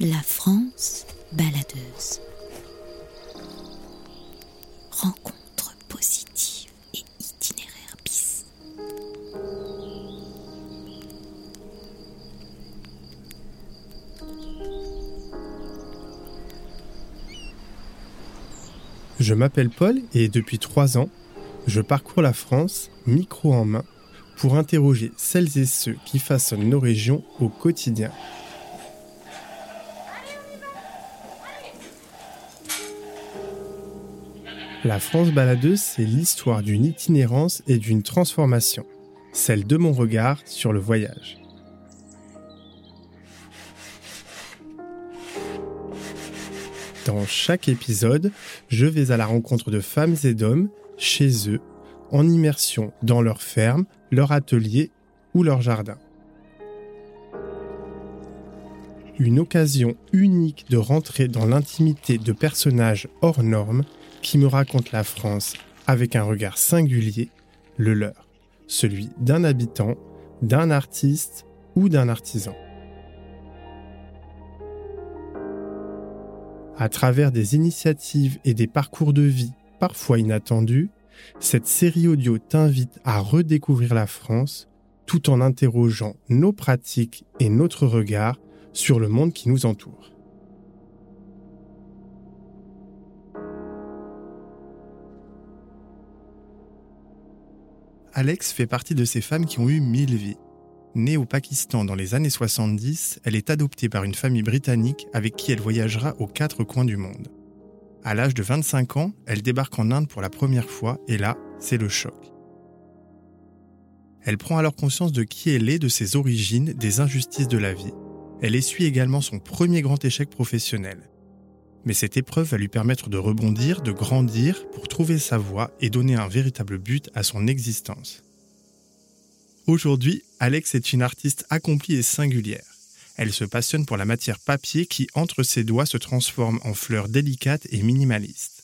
La France baladeuse. Rencontre positive et itinéraire bis. Je m'appelle Paul et depuis trois ans, je parcours la France, micro en main, pour interroger celles et ceux qui façonnent nos régions au quotidien. La France baladeuse, c'est l'histoire d'une itinérance et d'une transformation, celle de mon regard sur le voyage. Dans chaque épisode, je vais à la rencontre de femmes et d'hommes chez eux, en immersion dans leur ferme, leur atelier ou leur jardin. Une occasion unique de rentrer dans l'intimité de personnages hors normes qui me racontent la France avec un regard singulier, le leur, celui d'un habitant, d'un artiste ou d'un artisan. À travers des initiatives et des parcours de vie parfois inattendus, cette série audio t'invite à redécouvrir la France tout en interrogeant nos pratiques et notre regard sur le monde qui nous entoure. Alex fait partie de ces femmes qui ont eu mille vies. Née au Pakistan dans les années 70, elle est adoptée par une famille britannique avec qui elle voyagera aux quatre coins du monde. À l'âge de 25 ans, elle débarque en Inde pour la première fois et là, c'est le choc. Elle prend alors conscience de qui elle est, de ses origines, des injustices de la vie. Elle essuie également son premier grand échec professionnel. Mais cette épreuve va lui permettre de rebondir, de grandir pour trouver sa voie et donner un véritable but à son existence. Aujourd'hui, Alex est une artiste accomplie et singulière. Elle se passionne pour la matière papier qui, entre ses doigts, se transforme en fleurs délicates et minimalistes.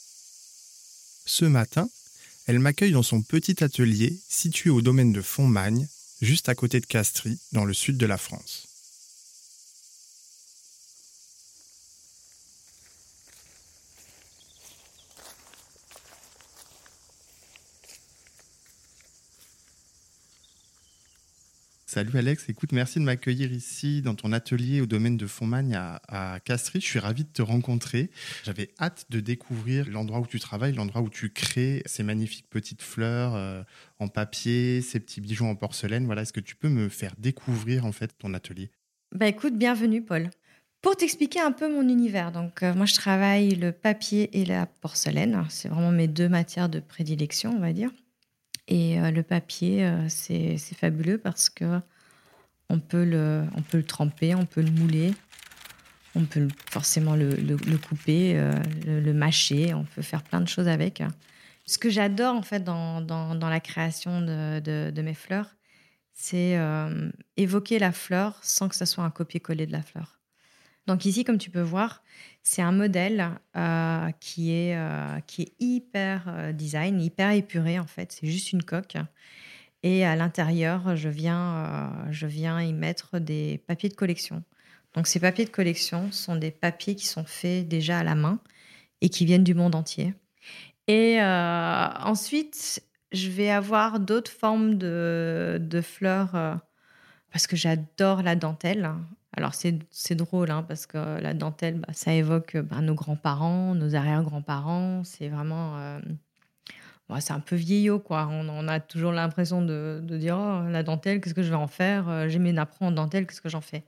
Ce matin, elle m'accueille dans son petit atelier situé au domaine de Fontmagne, juste à côté de Castries, dans le sud de la France. Salut Alex, écoute, merci de m'accueillir ici dans ton atelier au domaine de Fontmagne à, à Castries. Je suis ravi de te rencontrer. J'avais hâte de découvrir l'endroit où tu travailles, l'endroit où tu crées ces magnifiques petites fleurs euh, en papier, ces petits bijoux en porcelaine. Voilà, est-ce que tu peux me faire découvrir en fait ton atelier? Bah écoute, bienvenue Paul. Pour t'expliquer un peu mon univers, donc euh, moi je travaille le papier et la porcelaine. C'est vraiment mes deux matières de prédilection, on va dire. Et euh, le papier, euh, c'est fabuleux parce que on peut, le, on peut le tremper, on peut le mouler, on peut forcément le, couper, euh, le, mâcher, on peut faire plein de choses avec. Ce que j'adore en fait dans, dans, la création de mes fleurs, c'est évoquer la fleur sans que ce soit un copier-coller de la fleur. Donc ici, comme tu peux voir, c'est un modèle euh, qui, est, euh, qui est hyper euh, design, hyper épuré en fait. C'est juste une coque. Et à l'intérieur, je viens, je viens y mettre des papiers de collection. Donc ces papiers de collection sont des papiers qui sont faits déjà à la main et qui viennent du monde entier. Et ensuite, je vais avoir d'autres formes de, de fleurs parce que j'adore la dentelle. Alors c'est drôle hein, parce que la dentelle, bah, ça évoque bah, nos grands-parents, nos arrière-grands-parents. C'est vraiment... Euh, c'est un peu vieillot, quoi. On, a toujours l'impression de, dire oh, la dentelle, qu'est-ce que je vais en faire? Euh, J'ai mes napperons en dentelle, qu'est-ce que j'en fais?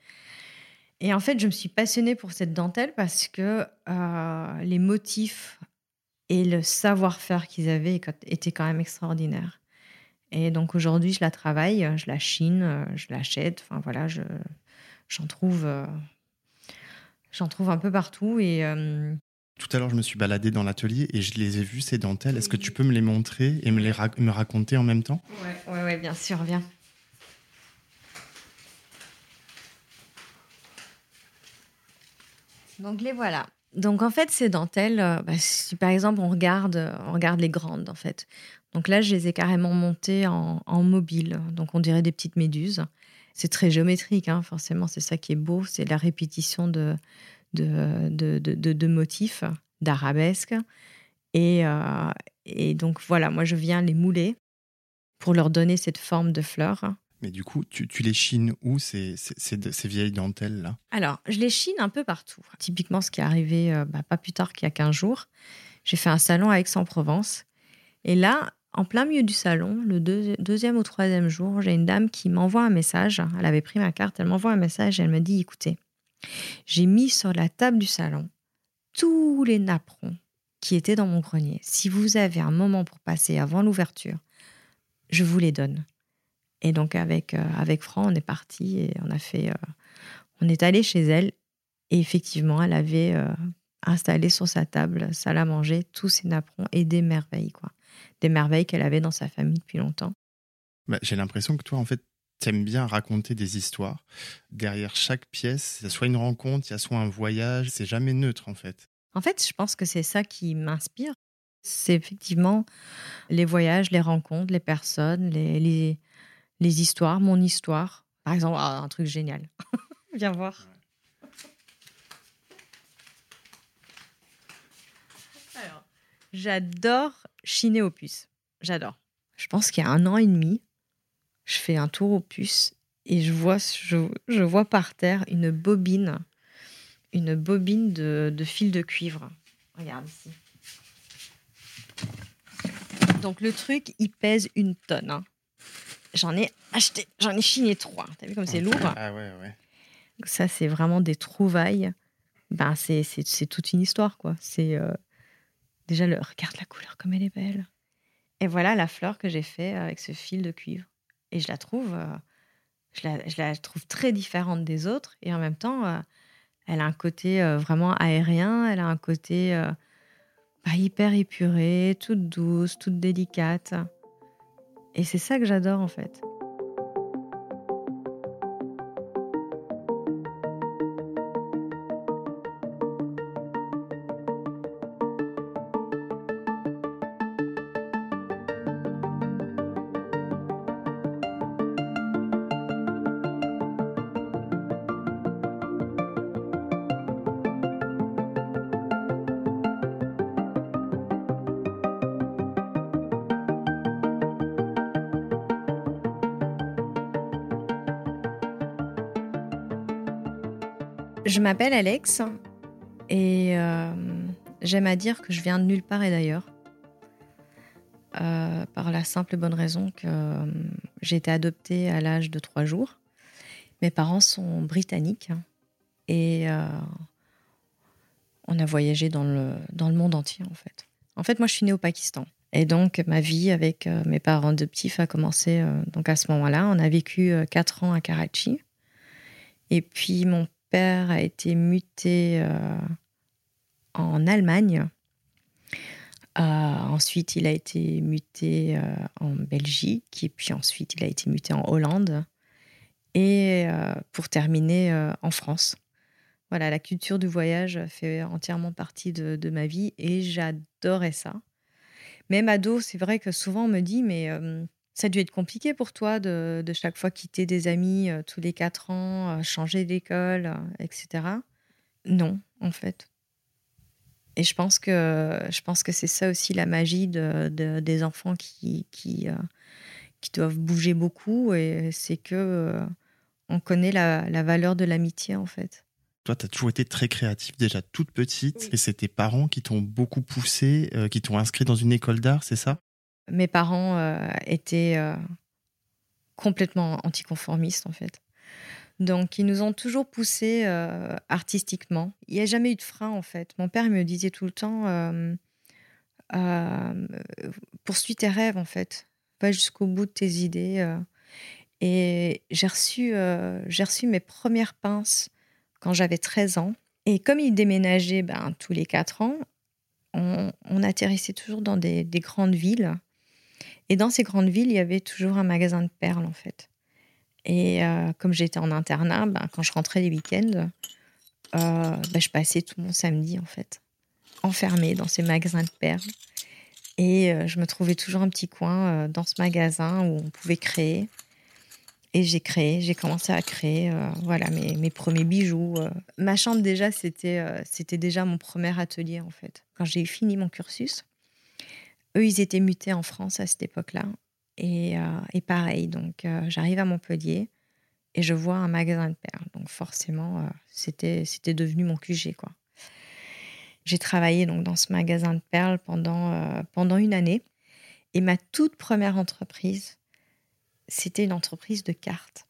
Et en fait, je me suis passionnée pour cette dentelle parce que euh, les motifs et le savoir-faire qu'ils avaient étaient quand même extraordinaires. Et donc aujourd'hui, je la travaille, je la chine, je l'achète. Enfin voilà, je, j'en trouve, euh, j'en trouve un peu partout. Et, euh, Tout à l'heure, je me suis baladée dans l'atelier et je les ai vues, ces dentelles. Est-ce que tu peux me les montrer et me les me raconter en même temps? Ouais, ouais, ouais, bien sûr, viens. Donc les voilà. Donc en fait, ces dentelles, euh, bah, si par exemple on regarde, on regarde les grandes en fait. Donc là, je les ai carrément montées en, en mobile. Donc on dirait des petites méduses c'est très géométrique, hein, forcément, c'est ça qui est beau, c'est la répétition de, de, de, de, de motifs, d'arabesques. Et, euh, et donc voilà, moi je viens les mouler pour leur donner cette forme de fleurs. Mais du coup, tu, tu les chines où ces, ces, ces vieilles dentelles-là? Alors, je les chine un peu partout. Typiquement, ce qui est arrivé euh, bah, pas plus tard qu'il y a 15 jours, j'ai fait un salon à Aix-en-Provence. Et là, en plein milieu du salon, le deuxième ou troisième jour, j'ai une dame qui m'envoie un message. Elle avait pris ma carte, elle m'envoie un message et elle me dit écoutez, j'ai mis sur la table du salon tous les napperons qui étaient dans mon grenier. Si vous avez un moment pour passer avant l'ouverture, je vous les donne. Et donc avec euh, avec Fran, on est parti et on a fait, euh, on est allé chez elle et effectivement, elle avait euh, installé sur sa table, salle à manger, tous ces napperons et des merveilles quoi des merveilles qu'elle avait dans sa famille depuis longtemps. Bah, j'ai l'impression que toi, en fait, t'aimes bien raconter des histoires. Derrière chaque pièce, il y a soit une rencontre, il y a soit un voyage. C'est jamais neutre, en fait. En fait, je pense que c'est ça qui m'inspire. C'est effectivement les voyages, les rencontres, les personnes, les, les, les histoires, mon histoire. Par exemple, ah, un truc génial. Viens voir. J'adore chiner aux puces. J'adore. Je pense qu'il y a un an et demi, je fais un tour aux puces et je vois, je, vois par terre une bobine, une bobine de, de fil de cuivre. Regarde ici. Donc le truc, il pèse une tonne. Hein. J'en ai acheté, j'en ai chiné trois. T'as vu comme c'est lourd? Ah ouais, ouais. ça, c'est vraiment des trouvailles. Ben, c'est toute une histoire, quoi. C'est euh, Déjà, le, regarde la couleur comme elle est belle. Et voilà la fleur que j'ai fait avec ce fil de cuivre. Et je la trouve, euh, je, la, trouve très différente des autres. Et en même temps, euh, elle a un côté euh, vraiment aérien. Elle a un côté pas hyper épuré, toute douce, toute délicate. Et c'est ça que j'adore en fait. Je m'appelle Alex et euh, j'aime à dire que je viens de nulle part et d'ailleurs. Euh, par la simple bonne raison que euh, j'ai été adoptée à l'âge de trois jours. Mes parents sont britanniques et on a voyagé dans le, dans le monde entier en fait. En fait, moi je suis née au Pakistan. Et donc ma vie avec mes parents adoptifs a commencé donc à ce moment-là. On a vécu quatre ans à Karachi. Et puis mon père a été muté euh, en Allemagne. Euh, ensuite, il a été muté euh, en Belgique et puis ensuite, il a été muté en Hollande et pour terminer en France. Voilà, la culture du voyage fait entièrement partie de, ma vie et j'adorais ça. Même ado, c'est vrai que souvent on me dit, mais ça a dû être compliqué pour toi de, chaque fois quitter des amis euh, tous les quatre ans, euh, changer d'école, euh, etc. Non, en fait. Et je pense que je pense que c'est ça aussi la magie de, des enfants qui qui, qui doivent bouger beaucoup et c'est que on connaît la, la valeur de l'amitié en fait. Toi, tu as toujours été très créatif, déjà toute petite, et c'est tes parents qui t'ont beaucoup poussé, qui t'ont inscrit dans une école d'art, c'est ça? Mes parents euh, étaient euh, complètement anticonformistes en fait. Donc, ils nous ont toujours poussés euh, artistiquement. Il n'y a jamais eu de frein, en fait. Mon père me disait tout le temps poursuis tes rêves, en fait. Va jusqu'au bout de tes idées. Et j'ai reçu, reçu mes premières pinces quand j'avais 13 ans. Et comme ils déménageaient tous les 4 ans, on, atterrissait toujours dans des grandes villes. Et dans ces grandes villes, il y avait toujours un magasin de perles, en fait. Et euh, comme j'étais en internat, ben, quand je rentrais les week-ends, euh, ben, je passais tout mon samedi, en fait, enfermée dans ces magasins de perles. Et euh, je me trouvais toujours un petit coin dans ce magasin où on pouvait créer. Et j'ai créé, j'ai commencé à créer voilà, mes, mes, premiers bijoux. Ma chambre, déjà, c'était c'était déjà mon premier atelier, en fait. Quand j'ai fini mon cursus, eux, ils étaient mutés en France à cette époque-là. Et, et, pareil, donc j'arrive à Montpellier et je vois un magasin de perles. Donc forcément, c'était c'était devenu mon QG, quoi. J'ai travaillé donc dans ce magasin de perles pendant, pendant une année. Et ma toute première entreprise, c'était une entreprise de cartes.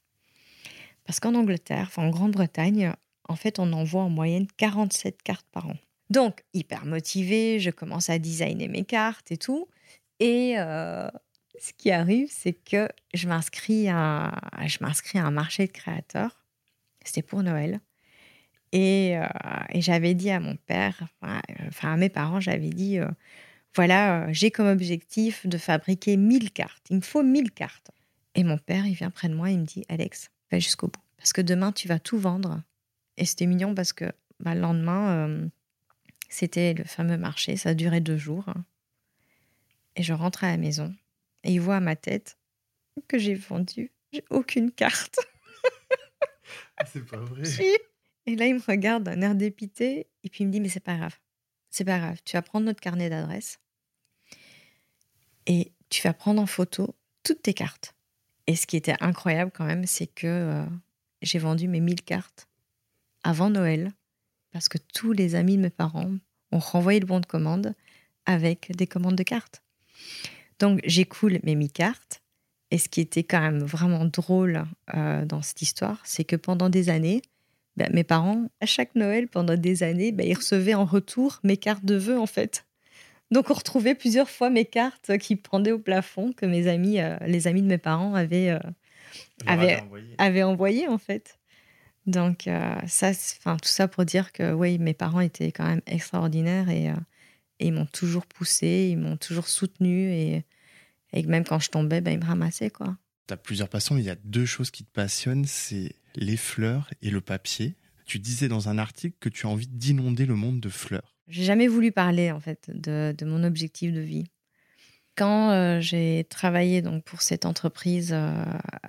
Parce qu'en Angleterre, en Grande-Bretagne, en fait, on envoie en moyenne 47 cartes par an. Donc, hyper motivée, je commence à designer mes cartes et tout. Et euh, ce qui arrive, c'est que je m'inscris à, je m'inscris à un marché de créateurs. C'était pour Noël. Et, euh, j'avais dit à mon père, enfin, à mes parents, j'avais dit, euh, voilà, j'ai comme objectif de fabriquer 1000 cartes. Il me faut 1000 cartes. Et mon père, il vient près de moi, il me dit Alex, va jusqu'au bout. Parce que demain, tu vas tout vendre. Et c'était mignon parce que bah, le lendemain, euh, c'était le fameux marché. Ça a duré deux jours. Et je rentre à la maison. Et il voit à ma tête que j'ai vendu. J'ai aucune carte. Ah, c'est pas vrai. Et là, il me regarde d'un air dépité. Et puis il me dit Mais c'est pas grave. C'est pas grave. Tu vas prendre notre carnet d'adresse. Et tu vas prendre en photo toutes tes cartes. Et ce qui était incroyable quand même, c'est que euh, j'ai vendu mes 1000 cartes avant Noël, parce que tous les amis de mes parents ont renvoyé le bon de commande avec des commandes de cartes. Donc j'écoule mes 1000 cartes. Et ce qui était quand même vraiment drôle euh, dans cette histoire, c'est que pendant des années, ben, mes parents, à chaque Noël, pendant des années, ben, ils recevaient en retour mes cartes de vœux, en fait. Donc on retrouvait plusieurs fois mes cartes qui pendaient au plafond que mes amis, euh, les amis de mes parents avaient, euh, avaient, envoyé. en fait. Donc euh, ça, enfin tout ça pour dire que oui, mes parents étaient quand même extraordinaires et, ils m'ont toujours poussé, ils m'ont toujours soutenu et, et même quand je tombais, ben, ils me ramassaient quoi. Tu as plusieurs passions, mais il y a deux choses qui te passionnent, c'est les fleurs et le papier. Tu disais dans un article que tu as envie d'inonder le monde de fleurs. J'ai jamais voulu parler en fait de, mon objectif de vie. Quand euh, j'ai travaillé donc pour cette entreprise euh,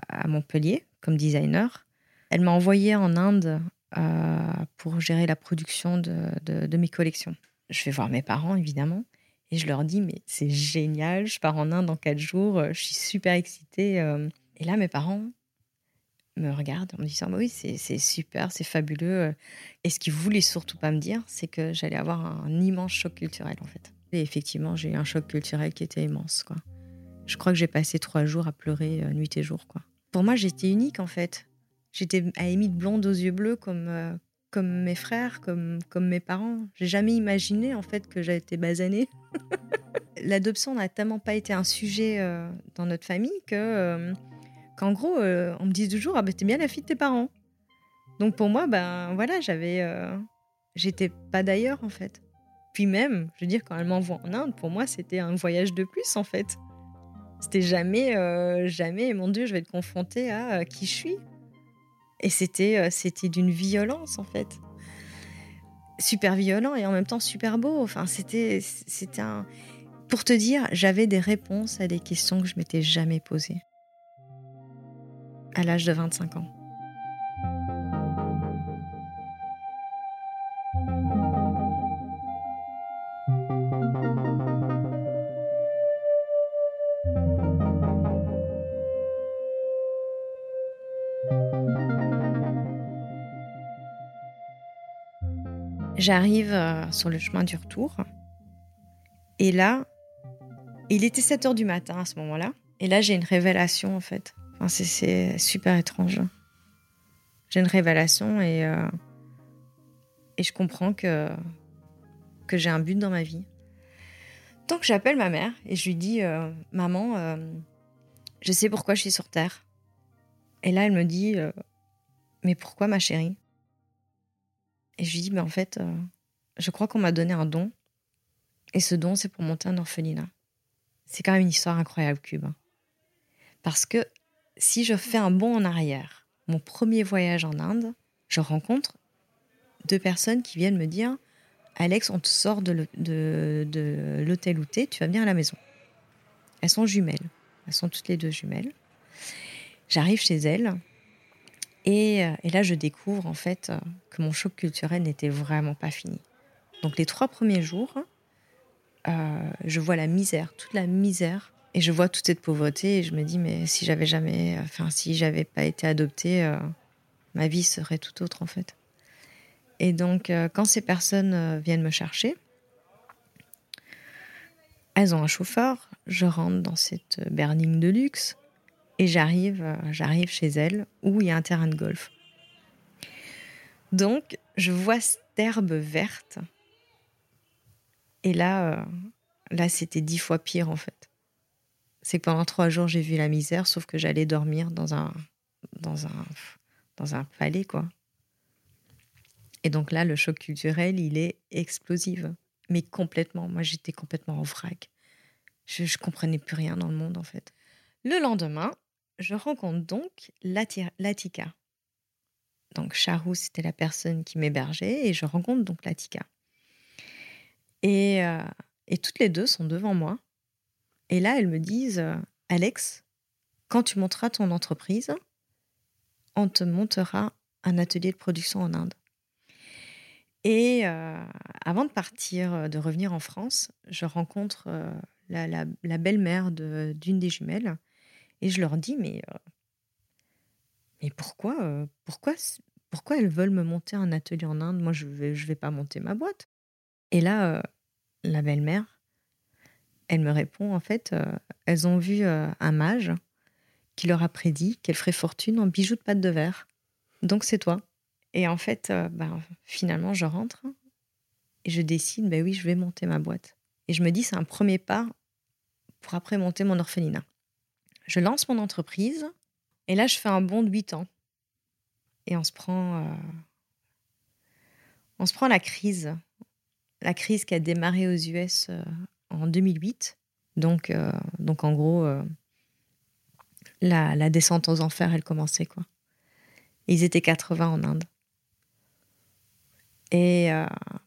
à Montpellier comme designer, elle m'a envoyé en Inde euh, pour gérer la production de, mes collections. Je vais voir mes parents évidemment et je leur dis mais c'est génial, je pars en Inde dans quatre jours, je suis super excitée. Et là mes parents me regarde en me disant bah oui c'est super c'est fabuleux et ce qu'il voulait surtout pas me dire c'est que j'allais avoir un immense choc culturel en fait. Et effectivement j'ai eu un choc culturel qui était immense quoi. Je crois que j'ai passé trois jours à pleurer euh, nuit et jour quoi. Pour moi j'étais unique en fait j'étais à de blonde aux yeux bleus comme euh, comme mes frères comme comme mes parents j'ai jamais imaginé en fait que j'avais été basanée l'adoption n'a tellement pas été un sujet euh, dans notre famille que qu'en gros, euh, on me dit toujours Ah, ben, t'es bien la fille de tes parents. Donc pour moi, ben voilà, j'avais. Euh, j'étais pas d'ailleurs, en fait. Puis même, je veux dire, quand elle m'envoie en Inde, pour moi, c'était un voyage de plus, en fait. C'était jamais, euh, jamais, mon Dieu, je vais être confrontée à qui je suis. Et c'était, c'était d'une violence, en fait. Super violent et en même temps super beau. Enfin, c'était, c'était. Pour te dire, j'avais des réponses à des questions que je m'étais jamais posées à l'âge de 25 ans. J'arrive euh, sur le chemin du retour. Et là, il était 7 heures du matin à ce moment-là. Et là, j'ai une révélation en fait c'est super étrange. J'ai une révélation et, euh, et je comprends que, que j'ai un but dans ma vie. Donc j'appelle ma mère et je lui dis euh, Maman, je sais pourquoi je suis sur Terre. Et là, elle me dit Mais pourquoi ma chérie? Et je lui dis Mais en fait, je crois qu'on m'a donné un don. Et ce don, c'est pour monter un orphelinat. C'est quand même une histoire incroyable, Cube. Parce que si je fais un bond en arrière, mon premier voyage en Inde, je rencontre deux personnes qui viennent me dire Alex, on te sort de l'hôtel où tu vas venir à la maison. Elles sont jumelles. Elles sont toutes les deux jumelles. J'arrive chez elle et, euh, et, là, je découvre en fait euh, que mon choc culturel n'était vraiment pas fini. Donc les trois premiers jours, euh, je vois la misère, toute la misère, et je vois toute cette pauvreté, et je me dis mais si j'avais jamais, enfin si j'avais pas été adoptée, ma vie serait tout autre en fait. Et donc quand ces personnes viennent me chercher, elles ont un chauffeur, je rentre dans cette berline de luxe et j'arrive, euh, j'arrive chez elles où il y a un terrain de golf. Donc je vois cette herbe verte et là, euh, là c'était dix fois pire en fait. C'est que pendant trois jours j'ai vu la misère, sauf que j'allais dormir dans un, dans un, dans un palais quoi. Et donc là, le choc culturel, il est explosif mais complètement. Moi, j'étais complètement en vrac. Je, je comprenais plus rien dans le monde, en fait. Le lendemain, je rencontre donc Lati- Latika. Donc, Charou, c'était la personne qui m'hébergeait, et je rencontre donc Latika. Et, euh, et toutes les deux sont devant moi. Et là, elles me disent euh, Alex, quand tu monteras ton entreprise, on te montera un atelier de production en Inde. Et euh, avant de partir, de revenir en France, je rencontre la, belle-mère de- d'une des jumelles et je leur dis mais euh, mais pourquoi euh, pourquoi pourquoi elles veulent me monter un atelier en Inde? Moi je vais je vais pas monter ma boîte. Et là euh, la belle-mère elle me répond en fait elles ont vu un mage qui leur a prédit qu'elle ferait fortune en bijoux de pâte de verre. Donc c'est toi. Et en fait, ben, finalement, je rentre et je décide, ben oui, je vais monter ma boîte. Et je me dis, c'est un premier pas pour après monter mon orphelinat. Je lance mon entreprise et là, je fais un bond de 8 ans. Et on se prend, euh, on se prend la crise, la crise qui a démarré aux US euh, en 2008. Donc, euh, donc en gros, la, la descente aux enfers, elle commençait quoi. Ils étaient 80 en Inde. Et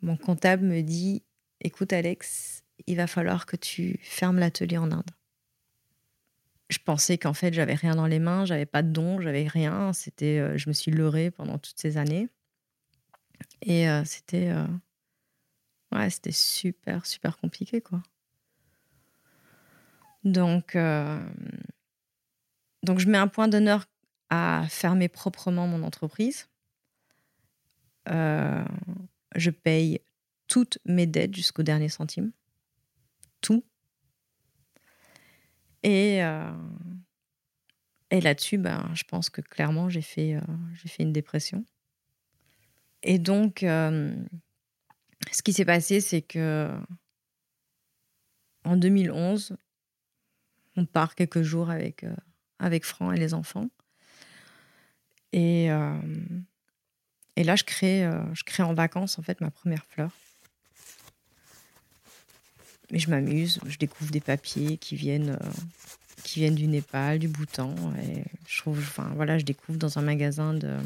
mon comptable me dit Écoute, Alex, il va falloir que tu fermes l'atelier en Inde. Je pensais qu'en fait, j'avais rien dans les mains, j'avais pas de dons, j'avais rien. C'était, euh, je me suis leurrée pendant toutes ces années. Et euh, c'était, euh, ouais, c'était super, super compliqué, quoi. Donc, donc, je mets un point d'honneur à fermer proprement mon entreprise. Je paye toutes mes dettes jusqu'au dernier centime. Tout. Et, euh, et là-dessus, ben, je pense que clairement, j'ai fait, euh, fait une dépression. Et donc, euh, ce qui s'est passé, c'est que en 2011, on part quelques jours avec, avec Franck et les enfants. Et, et là, je crée, je crée en vacances en fait ma première fleur. Mais je m'amuse, je découvre des papiers qui viennent, euh, qui viennent du Népal, du Bhoutan. Et je trouve, enfin voilà, je découvre dans un magasin de,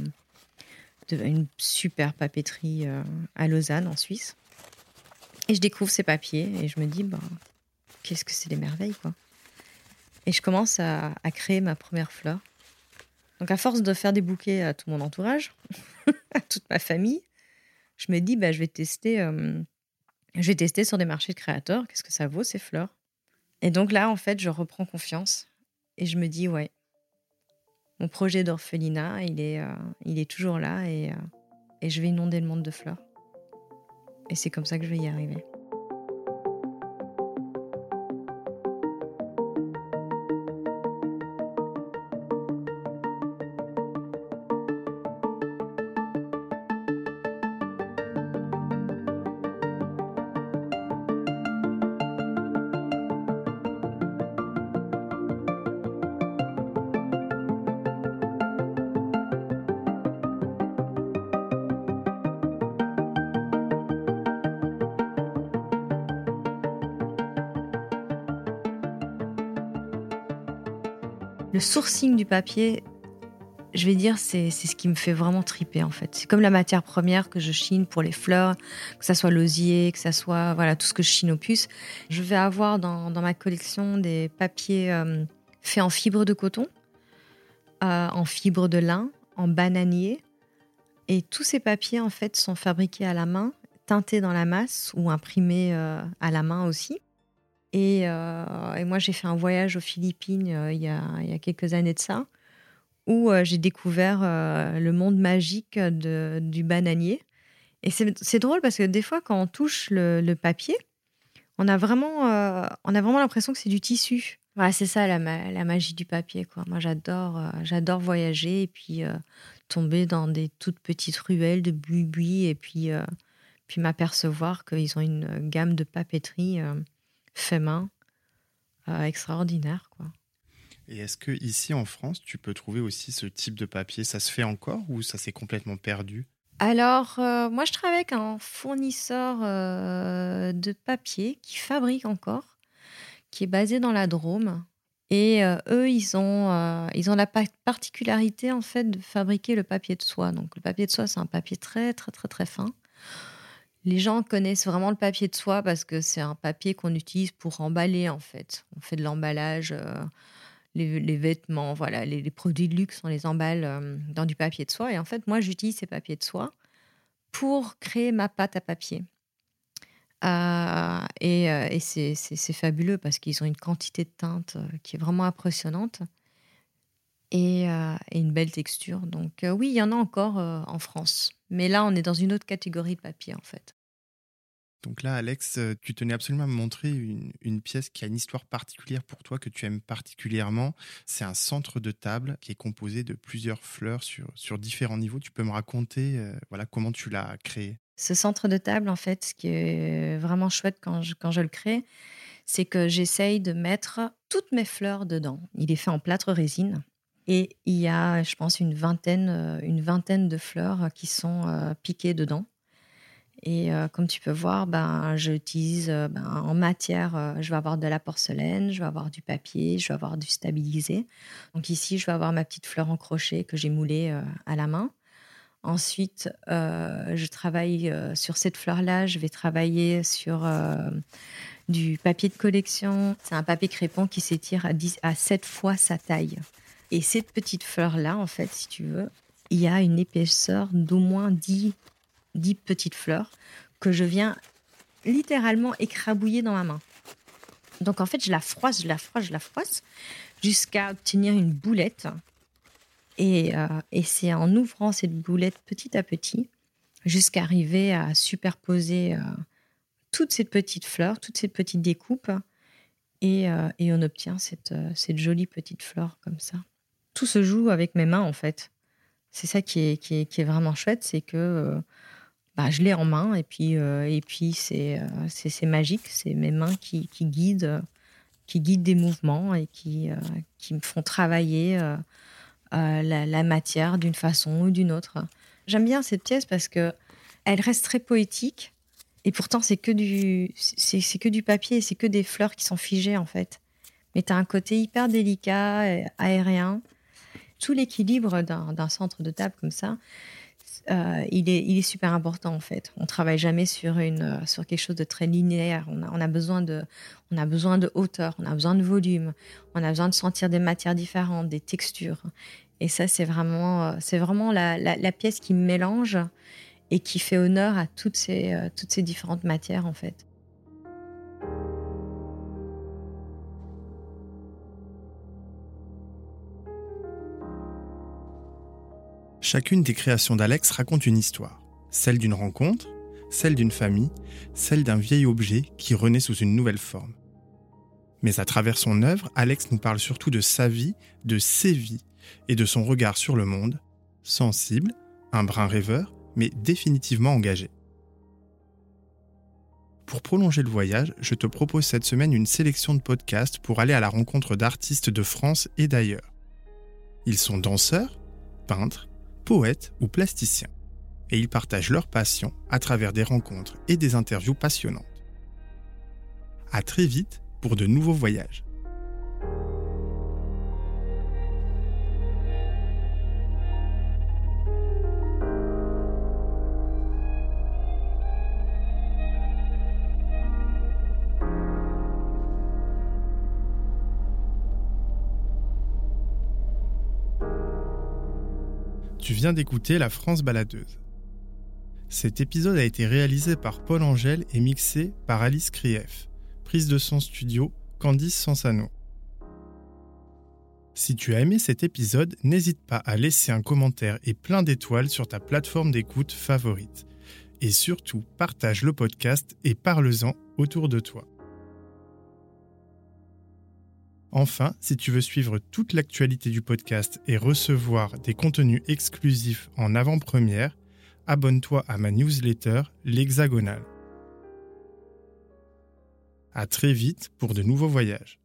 une super papeterie euh, à Lausanne en Suisse. Et je découvre ces papiers et je me dis, bah, qu'est-ce que c'est des merveilles quoi. Et je commence à, à créer ma première fleur. Donc à force de faire des bouquets à tout mon entourage, à toute ma famille, je me dis bah je vais tester euh, je vais tester sur des marchés de créateurs, qu'est-ce que ça vaut ces fleurs? Et donc là en fait, je reprends confiance et je me dis ouais. Mon projet d'orphelinat, il est euh, il est toujours là et euh, et je vais inonder le monde de fleurs. Et c'est comme ça que je vais y arriver. Le sourcing du papier, je vais dire, c'est ce qui me fait vraiment triper en fait. C'est comme la matière première que je chine pour les fleurs, que ça soit l'osier, que ça soit voilà tout ce que je chine au puce. Je vais avoir dans, dans ma collection des papiers euh, faits en fibre de coton, euh, en fibre de lin, en bananier. Et tous ces papiers, en fait, sont fabriqués à la main, teintés dans la masse ou imprimés euh, à la main aussi. Et, euh, et moi, j'ai fait un voyage aux Philippines euh, il, y a, quelques années de ça, où euh, j'ai découvert le monde magique du bananier. Et c'est drôle parce que des fois, quand on touche le, papier, on a vraiment, on a vraiment l'impression que c'est du tissu. Voilà, c'est ça la, ma- la magie du papier. Quoi. Moi, j'adore, j'adore voyager et puis tomber dans des toutes petites ruelles de buis et puis, puis m'apercevoir qu'ils ont une gamme de papeterie fait main euh, extraordinaire. Quoi. Et est-ce que ici en France, tu peux trouver aussi ce type de papier? Ça se fait encore ou ça s'est complètement perdu? Alors, euh, moi, je travaille avec un fournisseur euh, de papier qui fabrique encore, qui est basé dans la Drôme. Et euh, eux, ils ont, ils ont la pa- particularité, en fait, de fabriquer le papier de soie. Donc, le papier de soie, c'est un papier très, très, très, très fin. Les gens connaissent vraiment le papier de soie parce que c'est un papier qu'on utilise pour emballer, en fait. On fait de l'emballage, euh, les, vêtements, voilà, les, produits de luxe, on les emballe euh, dans du papier de soie. Et en fait, moi, j'utilise ces papiers de soie pour créer ma pâte à papier. Euh, et c'est fabuleux parce qu'ils ont une quantité de teinte euh, qui est vraiment impressionnante et, euh, et une belle texture. Donc euh, oui, il y en a encore euh, en France. Mais là, on est dans une autre catégorie de papier, en fait. Donc là, Alex, tu tenais absolument à me montrer une, une pièce qui a une histoire particulière pour toi, que tu aimes particulièrement. C'est un centre de table qui est composé de plusieurs fleurs sur, sur différents niveaux. Tu peux me raconter euh, voilà, comment tu l'as créé? Ce centre de table, en fait, ce qui est vraiment chouette quand je, quand je le crée, c'est que j'essaye de mettre toutes mes fleurs dedans. Il est fait en plâtre résine. Et il y a, je pense, une vingtaine, euh, une vingtaine de fleurs qui sont euh, piquées dedans. Et euh, comme tu peux voir, ben, j'utilise euh, ben, en matière, euh, je vais avoir de la porcelaine, je vais avoir du papier, je vais avoir du stabilisé. Donc ici, je vais avoir ma petite fleur en crochet que j'ai moulée euh, à la main. Ensuite, euh, je travaille euh, sur cette fleur-là. Je vais travailler sur euh, du papier de collection. C'est un papier crépon qui s'étire à, 10 à 7 fois sa taille. Et cette petite fleur-là, en fait, si tu veux, il y a une épaisseur d'au moins 10, 10 petites fleurs que je viens littéralement écrabouiller dans ma main. Donc, en fait, je la froisse, je la froisse, je la froisse jusqu'à obtenir une boulette. Et, euh, c'est en ouvrant cette boulette petit à petit jusqu'à arriver à superposer euh, toutes ces petites fleurs, toutes ces petites découpes. Et, euh, on obtient cette jolie petite fleur comme ça. Tout se joue avec mes mains, en fait. C'est ça qui est, vraiment chouette, c'est que euh, bah, je l'ai en main et puis, euh, euh, c'est, magique. C'est mes mains qui, guident, des mouvements et qui, me font travailler la, matière d'une façon ou d'une autre. J'aime bien cette pièce parce que elle reste très poétique et pourtant c'est que du c'est, que du papier, c'est que des fleurs qui sont figées en fait. Mais tu as un côté hyper délicat, aérien. Tout l'équilibre d'un, centre de table comme ça, euh, il, est, super important en fait. On travaille jamais sur, une, euh, sur quelque chose de très linéaire. On a, besoin de, on a besoin de hauteur, on a besoin de volume, on a besoin de sentir des matières différentes, des textures. Et ça, c'est vraiment, euh, c'est vraiment la, la, pièce qui mélange et qui fait honneur à toutes ces, toutes ces différentes matières en fait. Chacune des créations d'Alex raconte une histoire. Celle d'une rencontre, celle d'une famille, celle d'un vieil objet qui renaît sous une nouvelle forme. Mais à travers son œuvre, Alex nous parle surtout de sa vie, de ses vies et de son regard sur le monde, sensible, un brin rêveur, mais définitivement engagé. Pour prolonger le voyage, je te propose cette semaine une sélection de podcasts pour aller à la rencontre d'artistes de France et d'ailleurs. Ils sont danseurs, peintres, poètes ou plasticiens, et ils partagent leur passion à travers des rencontres et des interviews passionnantes. À très vite pour de nouveaux voyages. Tu viens d'écouter La France baladeuse. Cet épisode a été réalisé par Paul Angèle et mixé par Alice Krief. Prise de son studio, Candice Sansano. Si tu as aimé cet épisode, n'hésite pas à laisser un commentaire et plein d'étoiles sur ta plateforme d'écoute favorite. Et surtout, partage le podcast et parle-en autour de toi. Enfin, si tu veux suivre toute l'actualité du podcast et recevoir des contenus exclusifs en avant-première, abonne-toi à ma newsletter L'Hexagonal. À très vite pour de nouveaux voyages.